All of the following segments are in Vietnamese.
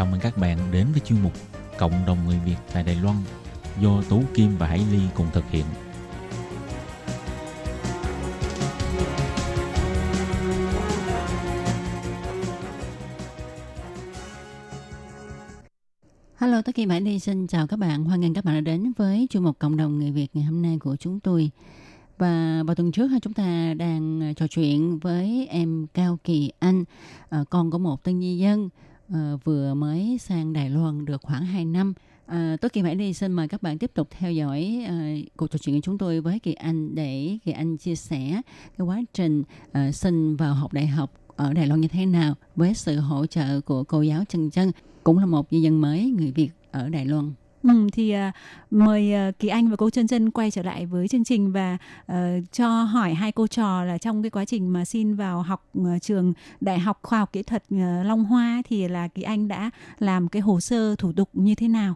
Chào mừng các bạn đến với chuyên mục Cộng đồng người Việt tại Đài Loan do Tú Kim và Hải Ly cùng thực hiện. Hello, Tú Kim Hải Ly xin chào các bạn. Hoan nghênh các bạn đã đến với chuyên mục cộng đồng người Việt ngày hôm nay của chúng tôi. Và vào tuần trước chúng ta đang à, trò chuyện với em Cao Kỳ Anh, à, con của một tân di dân Ờ, vừa mới sang Đài Loan được khoảng 2 năm. Ờ, à, tôi Kỳ Mãi đi xin mời các bạn tiếp tục theo dõi à, cuộc trò chuyện của chúng tôi với Kỳ Anh để Kỳ Anh chia sẻ cái quá trình à, xin vào học đại học ở Đài Loan như thế nào với sự hỗ trợ của cô giáo Trần Trân cũng là một di dân mới người Việt ở Đài Loan. Ừ, thì uh, mời uh, Kỳ Anh và cô Trân Trân quay trở lại với chương trình và uh, cho hỏi hai cô trò là trong cái quá trình mà xin vào học uh, trường Đại học Khoa học Kỹ thuật uh, Long Hoa thì là Kỳ Anh đã làm cái hồ sơ thủ tục như thế nào?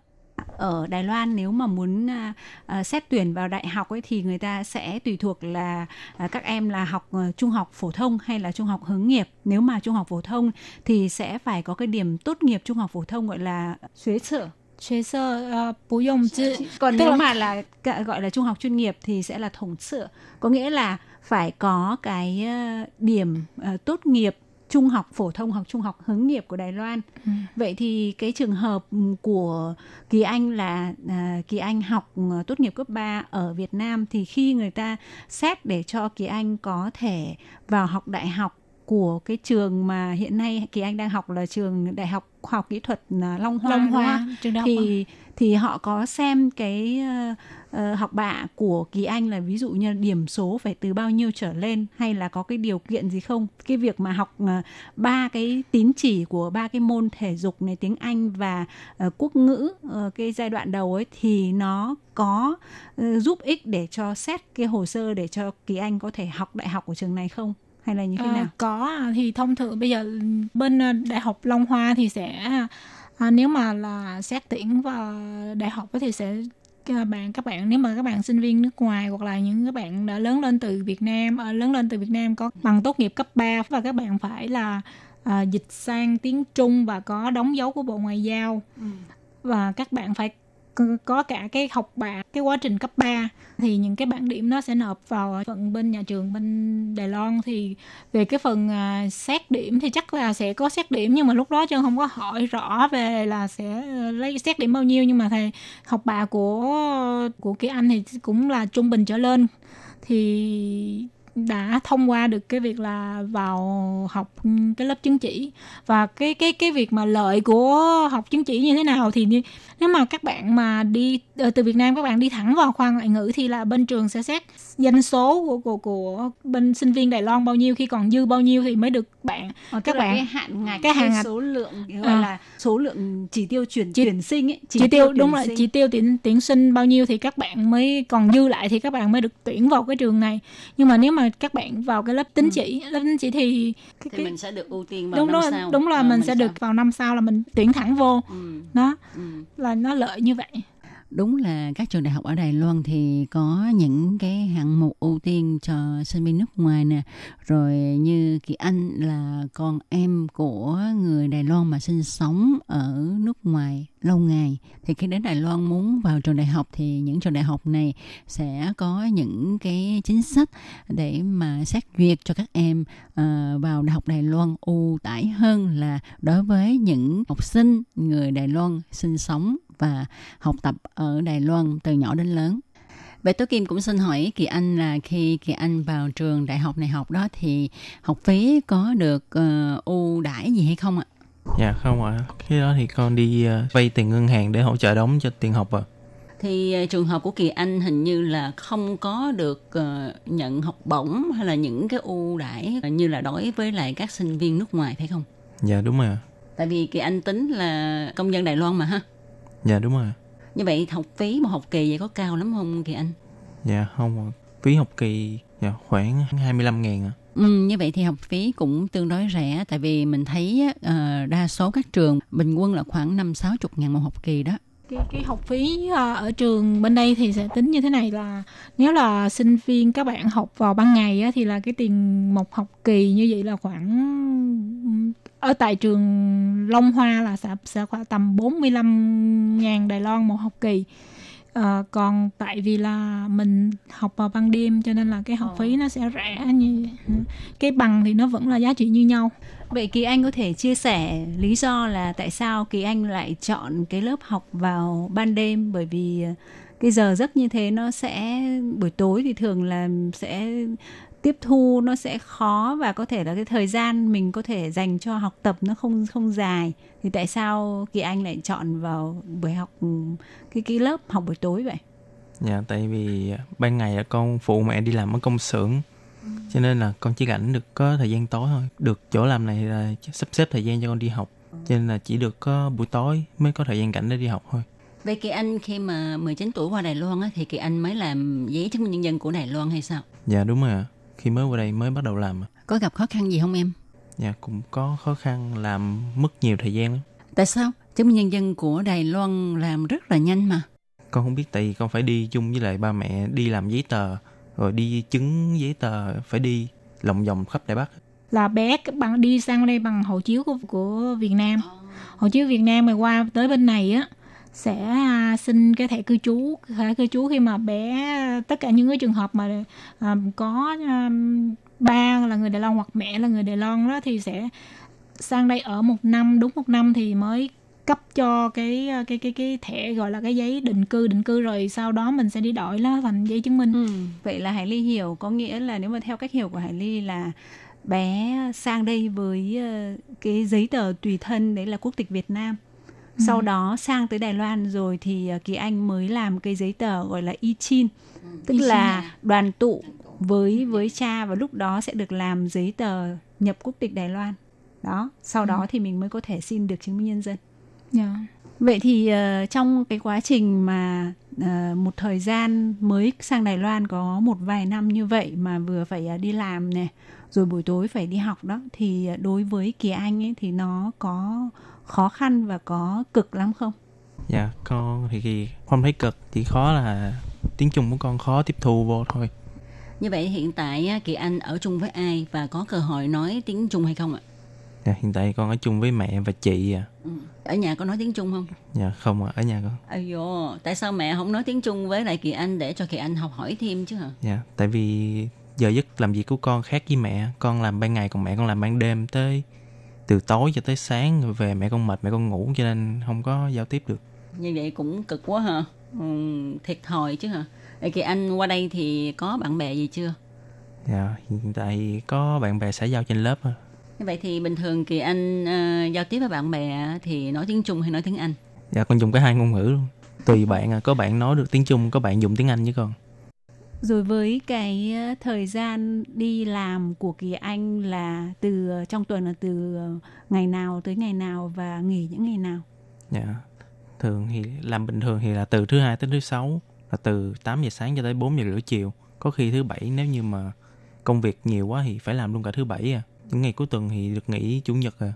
Ở Đài Loan nếu mà muốn à, à, xét tuyển vào đại học ấy thì người ta sẽ tùy thuộc là à, các em là học ờ, trung học phổ thông hay là trung học hướng nghiệp. Nếu mà trung học phổ thông thì sẽ phải có cái điểm tốt nghiệp trung học phổ thông gọi là xuế sở 学社 uh, bố dùng chứ còn Tức nếu là... mà là gọi là trung học chuyên nghiệp thì sẽ là thống sửa có nghĩa là phải có cái ờ, điểm uh, tốt nghiệp trung học phổ thông hoặc trung học hướng nghiệp của Đài Loan. Ừ. Vậy thì cái trường hợp ừ, của Kỳ Anh là uh, Kỳ Anh học tốt nghiệp cấp 3 ở Việt Nam thì khi người ta xét để cho Kỳ Anh có thể vào học đại học của cái trường mà hiện nay Kỳ Anh đang học là trường Đại học Khoa học Kỹ thuật à, Long Hoa, Long? Hoa trường đại học thì thì họ có xem cái ờ, học bạ của Kỳ Anh là ví dụ như điểm số phải từ bao nhiêu trở lên hay là có cái điều kiện gì không? Cái việc mà học ờ, ba cái tín chỉ của ba cái môn thể dục này tiếng Anh và ờ, quốc ngữ ờ, cái giai đoạn đầu ấy thì nó có ờ, giúp ích để cho xét cái hồ sơ để cho Kỳ Anh có thể học đại học của trường này không hay là như thế Ờ, nào? có à, thì thông thường bây giờ bên ờ, đại học Long Hoa thì sẽ à, nếu mà là xét tuyển vào đại học thì sẽ các bạn các bạn nếu mà các bạn sinh viên nước ngoài hoặc là những các bạn đã lớn lên từ Việt Nam ờ, lớn lên từ Việt Nam có bằng tốt nghiệp cấp 3 và các bạn phải là à, dịch sang tiếng Trung và có đóng dấu của Bộ Ngoại giao và các bạn phải có cả cái học bạ cái quá trình cấp 3 thì những cái bảng điểm nó sẽ nộp vào phần bên nhà trường bên Đài Loan. Thì về cái phần à, xét điểm thì chắc là sẽ có xét điểm nhưng mà lúc đó chân không có hỏi rõ về là sẽ lấy xét điểm bao nhiêu. Nhưng mà thầy học bạ của của cái anh thì cũng là trung bình trở lên. Thì đã thông qua được cái việc là vào học cái lớp chứng chỉ. Và cái cái cái việc mà lợi của học chứng chỉ như thế nào thì như, nếu mà các bạn mà đi ờ, từ Việt Nam các bạn đi thẳng vào khoa ngoại ngữ thì là bên trường sẽ xét danh số của của của bên sinh viên Đài Loan bao nhiêu khi còn dư bao nhiêu thì mới được bạn Ờ, các bạn cái hạn ngạch cái hạn ngạch- số lượng gọi À. là số lượng chỉ tiêu chuyển Chỉ- tuyển sinh ấy chỉ, tiêu đúng rồi chỉ tiêu tuyển tuyển sinh bao nhiêu thì các bạn mới còn dư lại thì các bạn mới được tuyển vào cái trường này. Nhưng mà nếu mà các bạn vào cái lớp tín chỉ lớp tín chỉ thì cái, Thì cái, mình sẽ được ưu tiên vào đúng năm đó sau. đúng là Ờ, mình sẽ sao? được vào năm sau là mình tuyển thẳng vô Ừ, đó ừ. là nó lợi như vậy Đúng là các trường đại học ở Đài Loan thì có những cái hạng mục ưu tiên cho sinh viên nước ngoài nè. Rồi như Kỳ Anh là con em của người Đài Loan mà sinh sống ở nước ngoài lâu ngày. Thì khi đến Đài Loan muốn vào trường đại học thì những trường đại học này sẽ có những cái chính sách để mà xét duyệt cho các em ờ, vào đại học Đài Loan ưu tải hơn là đối với những học sinh người Đài Loan sinh sống và học tập ở Đài Loan từ nhỏ đến lớn. Vậy Tố Kim cũng xin hỏi Kỳ Anh là khi Kỳ Anh vào trường đại học này học đó thì học phí có được ờ, ưu đãi gì hay không ạ? Dạ không ạ. Cái đó thì con đi ờ, vay tiền ngân hàng để hỗ trợ đóng cho tiền học ạ. Thì ờ, trường hợp của Kỳ Anh hình như là không có được ờ, nhận học bổng hay là những cái ưu đãi như là đối với lại các sinh viên nước ngoài phải không? Dạ đúng rồi. ạ. Tại vì Kỳ Anh tính là công dân Đài Loan mà ha. Dạ đúng rồi. Như vậy học phí một học kỳ vậy có cao lắm không Kỳ Anh? Dạ không ạ. Phí học kỳ dạ, khoảng 25 ngàn ạ. Ừ, như vậy thì học phí cũng tương đối rẻ tại vì mình thấy ờ, đa số các trường bình quân là khoảng năm sáu chục ngàn một học kỳ đó. cái cái học phí à, ở trường bên đây thì sẽ tính như thế này là nếu là sinh viên các bạn học vào ban ngày á, thì là cái tiền một học kỳ như vậy là khoảng ở tại trường Long Hoa là sẽ, sẽ khoảng tầm 45 ngàn Đài Loan một học kỳ. Ờ, còn tại vì là mình học vào ban đêm cho nên là cái học phí nó sẽ rẻ như cái bằng thì nó vẫn là giá trị như nhau. Vậy Kỳ Anh có thể chia sẻ lý do là tại sao Kỳ Anh lại chọn cái lớp học vào ban đêm? Bởi vì ờ, cái giờ giấc như thế nó sẽ buổi tối thì thường là sẽ tiếp thu nó sẽ khó và có thể là cái thời gian mình có thể dành cho học tập nó không không dài thì tại sao Kỳ Anh lại chọn vào buổi học cái cái lớp học buổi tối vậy? Dạ tại vì ban ngày là con phụ mẹ đi làm ở công xưởng cho nên là con chỉ rảnh được có thời gian tối thôi. Được chỗ làm này là sắp xếp thời gian cho con đi học. Cho nên là chỉ được có buổi tối mới có thời gian rảnh để đi học thôi. Vậy Kỳ Anh khi mà 19 tuổi qua Đài Loan á, thì Kỳ Anh mới làm giấy chứng minh nhân dân của Đài Loan hay sao? Dạ đúng rồi ạ. Khi mới qua đây mới bắt đầu làm. Có gặp khó khăn gì không em? Dạ cũng có khó khăn làm mất nhiều thời gian lắm. Tại sao? Chứng minh nhân dân của Đài Loan làm rất là nhanh mà. Con không biết tại vì con phải đi chung với lại ba mẹ đi làm giấy tờ rồi đi chứng giấy tờ phải đi lòng vòng khắp Đài Bắc. là bé các bạn đi sang đây bằng hộ chiếu của của Việt Nam hộ chiếu Việt Nam mà qua tới bên này á sẽ à, xin cái thẻ cư trú thẻ cư trú khi mà bé tất cả những cái trường hợp mà à, có à, ba là người Đài Loan hoặc mẹ là người Đài Loan đó thì sẽ sang đây ở một năm đúng một năm thì mới cấp cho cái cái cái cái thẻ gọi là cái giấy định cư định cư rồi sau đó mình sẽ đi đổi nó thành giấy chứng minh Ừ, vậy là Hải Ly hiểu có nghĩa là nếu mà theo cách hiểu của Hải Ly là bé sang đây với ờ, cái giấy tờ tùy thân đấy là quốc tịch Việt Nam. Sau đó sang tới Đài Loan rồi thì ờ, Kỳ Anh mới làm cái giấy tờ gọi là y-chin, tức là đoàn tụ với với cha và lúc đó sẽ được làm giấy tờ nhập quốc tịch Đài Loan. Đó, sau đó thì mình mới có thể xin được chứng minh nhân dân. Dạ. Vậy thì ờ, trong cái quá trình mà ờ, một thời gian mới sang Đài Loan có một vài năm như vậy mà vừa phải ờ, đi làm nè, rồi buổi tối phải đi học đó thì đối với Kỳ Anh ấy thì nó có khó khăn và có cực lắm không? Dạ con thì, thì không thấy cực chỉ khó là tiếng Trung của con khó tiếp thu vô thôi. Như vậy hiện tại Kỳ Anh ở chung với ai và có cơ hội nói tiếng Trung hay không ạ? Dạ, hiện tại con ở chung với mẹ và chị à. Ừ. Ở nhà có nói tiếng Trung không? Dạ không à, ở nhà con. Ây dồ, tại sao mẹ không nói tiếng Trung với lại Kỳ Anh để cho Kỳ Anh học hỏi thêm chứ hả? Dạ, tại vì giờ giấc làm việc của con khác với mẹ. Con làm ban ngày còn mẹ con làm ban đêm tới từ tối cho tới sáng rồi về mẹ con mệt mẹ con ngủ cho nên không có giao tiếp được. Như vậy cũng cực quá hả? Ừ, thiệt thòi chứ hả? Vậy Kỳ Anh qua đây thì có bạn bè gì chưa? Dạ, hiện tại có bạn bè xã giao trên lớp à. Như vậy thì bình thường Kỳ Anh ờ, giao tiếp với bạn bè thì nói tiếng Trung hay nói tiếng Anh? Dạ con dùng cả hai ngôn ngữ luôn. Tùy bạn à, có bạn nói được tiếng Trung, có bạn dùng tiếng Anh với con. Rồi với cái ờ, thời gian đi làm của Kỳ Anh là từ ờ, trong tuần là từ ngày nào tới ngày nào và nghỉ những ngày nào? Dạ. Thường thì làm bình thường thì là từ thứ hai tới thứ sáu là từ 8 giờ sáng cho tới 4 giờ rưỡi chiều. Có khi thứ bảy nếu như mà công việc nhiều quá thì phải làm luôn cả thứ bảy à. Những ngày cuối tuần thì được nghỉ chủ nhật à.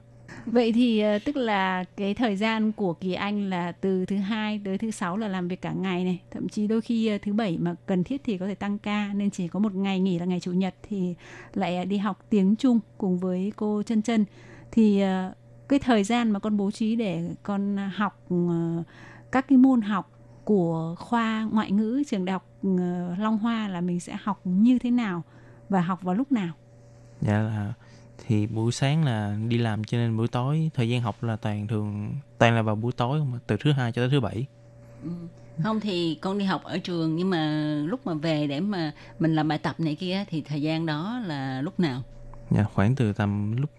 Vậy thì ờ, tức là cái thời gian của Kỳ Anh là từ thứ hai tới thứ sáu là làm việc cả ngày này, thậm chí đôi khi ờ, thứ bảy mà cần thiết thì có thể tăng ca nên chỉ có một ngày nghỉ là ngày chủ nhật thì lại ờ, đi học tiếng Trung cùng với cô chân chân thì cái thời gian mà con bố trí để con học các cái môn học của khoa ngoại ngữ trường đại học Long Hoa là mình sẽ học như thế nào và học vào lúc nào? Dạ là thì buổi sáng là đi làm cho nên buổi tối thời gian học là toàn thường toàn là vào buổi tối không từ thứ hai cho tới thứ bảy. Không thì con đi học ở trường nhưng mà lúc mà về để mà mình làm bài tập này kia thì thời gian đó là lúc nào? Dạ khoảng từ tầm lúc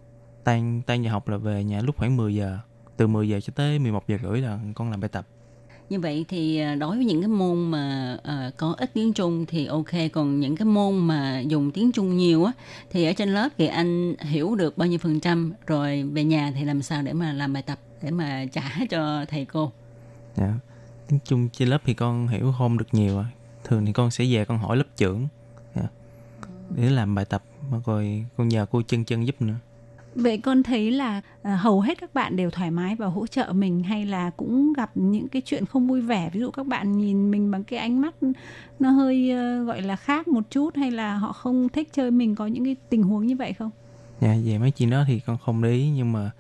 tan tan giờ học là về nhà lúc khoảng 10 giờ. Từ 10 giờ cho tới 11 giờ rưỡi là con làm bài tập. Như vậy thì à, đối với những cái môn mà uh, có ít tiếng Trung thì ok, còn những cái môn mà dùng tiếng Trung nhiều á thì ở trên lớp thì anh hiểu được bao nhiêu phần trăm rồi về nhà thì làm sao để mà làm bài tập để mà trả cho thầy cô. dạ tiếng Trung trên lớp thì con hiểu không được nhiều à thường thì con sẽ về con hỏi lớp trưởng dạ. để làm bài tập mà rồi con nhờ cô chân chân giúp nữa Vậy con thấy là à, hầu hết các bạn đều thoải mái và hỗ trợ mình hay là cũng gặp những cái chuyện không vui vẻ? Ví dụ các bạn nhìn mình bằng cái ánh mắt nó hơi ờ, gọi là khác một chút hay là họ không thích chơi mình có những cái tình huống như vậy không? dạ về mấy chuyện đó thì con không để ý nhưng mà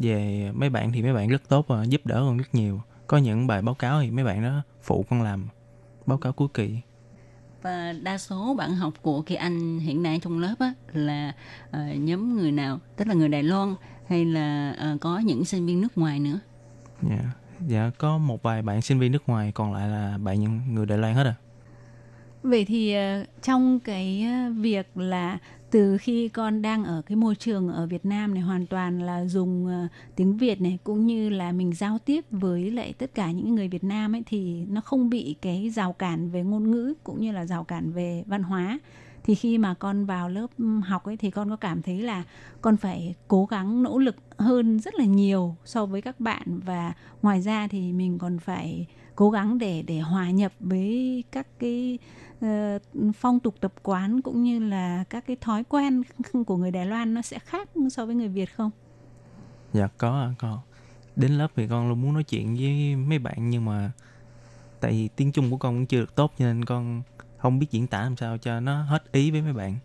về mấy bạn thì mấy bạn rất tốt và giúp đỡ con rất nhiều. Có những bài báo cáo thì mấy bạn đó phụ con làm báo cáo cuối kỳ đa số bạn học của Kỳ Anh hiện nay trong lớp á, là ờ, nhóm người nào? Tức là người Đài Loan hay là ờ, có những sinh viên nước ngoài nữa? dạ dạ có một vài bạn sinh viên nước ngoài còn lại là bạn những người Đài Loan hết à Vậy thì ờ, trong cái ờ, việc là từ khi con đang ở cái môi trường ở Việt Nam này, hoàn toàn là dùng ờ, tiếng Việt này, cũng như là mình giao tiếp với lại tất cả những người Việt Nam ấy, thì nó không bị cái rào cản về ngôn ngữ cũng như là rào cản về văn hóa. Thì khi mà con vào lớp học ấy, thì con có cảm thấy là con phải cố gắng nỗ lực hơn rất là nhiều so với các bạn và ngoài ra thì mình còn phải cố gắng để để hòa nhập với các cái ờ, phong tục tập quán cũng như là các cái thói quen của người Đài Loan nó sẽ khác so với người Việt không? Dạ có ạ, có. Đến lớp thì con luôn muốn nói chuyện với mấy bạn nhưng mà tại vì tiếng Trung của con cũng chưa được tốt cho nên con không biết diễn tả làm sao cho nó hết ý với mấy bạn.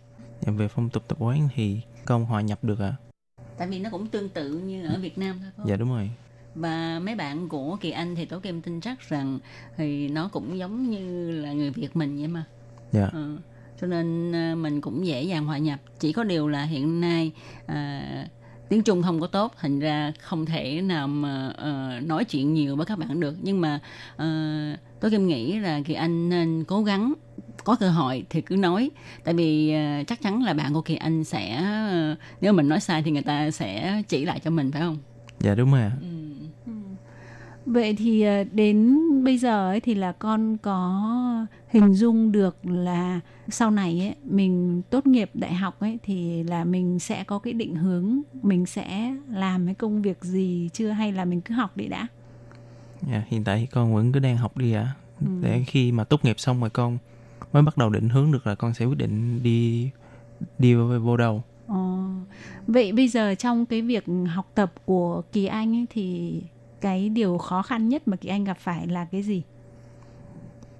Dạ, về phong tục tập quán thì con hòa nhập được ạ. Tại vì nó cũng tương tự như ở Việt Nam thôi. Dạ đúng rồi. Và mấy bạn của Kỳ Anh thì Tố Kim tin chắc rằng thì nó cũng giống như là người Việt mình vậy mà. Dạ. Ờ, cho nên à, mình cũng dễ dàng hòa nhập. Chỉ có điều là hiện nay à, tiếng Trung không có tốt, thành ra không thể nào mà ờ, nói chuyện nhiều với các bạn được. Nhưng mà uh, Tố Kim nghĩ là Kỳ Anh nên cố gắng có cơ hội thì cứ nói tại vì ờ, chắc chắn là bạn của Kỳ Anh sẽ ờ, nếu mình nói sai thì người ta sẽ chỉ lại cho mình phải không? Dạ đúng rồi ạ. Vậy thì ờ, đến bây giờ ấy thì là con có hình dung được là sau này ấy mình tốt nghiệp đại học ấy thì là mình sẽ có cái định hướng mình sẽ làm cái công việc gì chưa hay là mình cứ học đi đã. Dạ, hiện tại con vẫn cứ đang học đi ạ. Ừ. Để khi mà tốt nghiệp xong rồi con mới bắt đầu định hướng được là con sẽ quyết định đi đi vô, vô đâu. Ờ, vậy bây giờ trong cái việc học tập của Kỳ Anh ấy thì cái điều khó khăn nhất mà Kỳ Anh gặp phải là cái gì?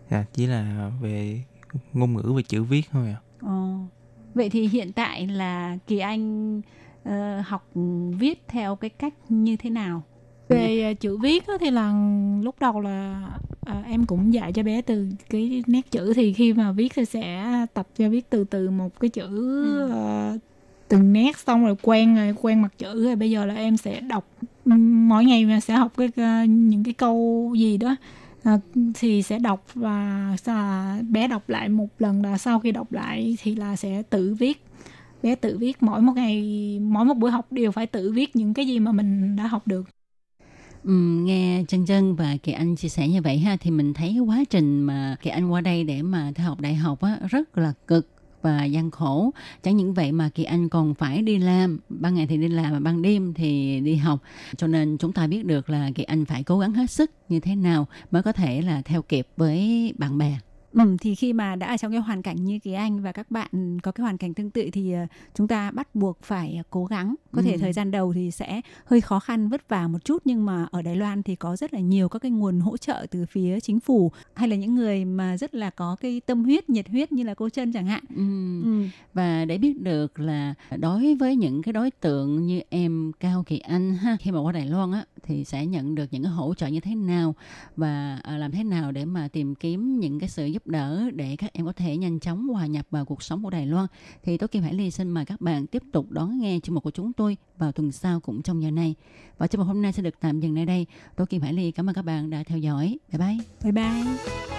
Dạ, chỉ là về ngôn ngữ và chữ viết thôi ạ. Ờ, vậy thì hiện tại là Kỳ Anh ờ, học viết theo cái cách như thế nào? về à, chữ viết á, thì là lúc đầu là à, em cũng dạy cho bé từ cái nét chữ thì khi mà viết thì sẽ tập cho viết từ từ một cái chữ à, từng nét xong rồi quen rồi quen mặt chữ rồi bây giờ là em sẽ đọc mỗi ngày mà sẽ học cái những cái câu gì đó à, thì sẽ đọc và à, bé đọc lại một lần là sau khi đọc lại thì là sẽ tự viết. Bé tự viết mỗi một ngày mỗi một buổi học đều phải tự viết những cái gì mà mình đã học được. Ừ, nghe chân chân và Kỳ Anh chia sẻ như vậy ha thì mình thấy quá trình mà Kỳ Anh qua đây để mà theo học đại học á rất là cực và gian khổ. Chẳng những vậy mà Kỳ Anh còn phải đi làm. Ban ngày thì đi làm và ban đêm thì đi học. Cho nên chúng ta biết được là Kỳ Anh phải cố gắng hết sức như thế nào mới có thể là theo kịp với bạn bè. Ừ, thì khi mà đã ở trong cái hoàn cảnh như Kỳ Anh và các bạn có cái hoàn cảnh tương tự thì ờ, chúng ta bắt buộc phải cố gắng. Có thể Ừ. thời gian đầu thì sẽ hơi khó khăn vất vả một chút nhưng mà ở Đài Loan thì có rất là nhiều các cái nguồn hỗ trợ từ phía chính phủ hay là những người mà rất là có cái tâm huyết, nhiệt huyết như là cô Trân chẳng hạn. Ừm. Ừ. và để biết được là đối với những cái đối tượng như em Cao Kỳ Anh ha khi mà qua Đài Loan á thì sẽ nhận được những cái hỗ trợ như thế nào và à, làm thế nào để mà tìm kiếm những cái sự giúp đỡ để các em có thể nhanh chóng hòa nhập vào cuộc sống của Đài Loan. Thì tôi Kim Hải Ly xin mời các bạn tiếp tục đón nghe chương mục của chúng tôi vào tuần sau cũng trong giờ này. Và chương mục hôm nay sẽ được tạm dừng nơi đây. Tôi Kim Hải Ly, cảm ơn các bạn đã theo dõi. Bye bye. Bye bye.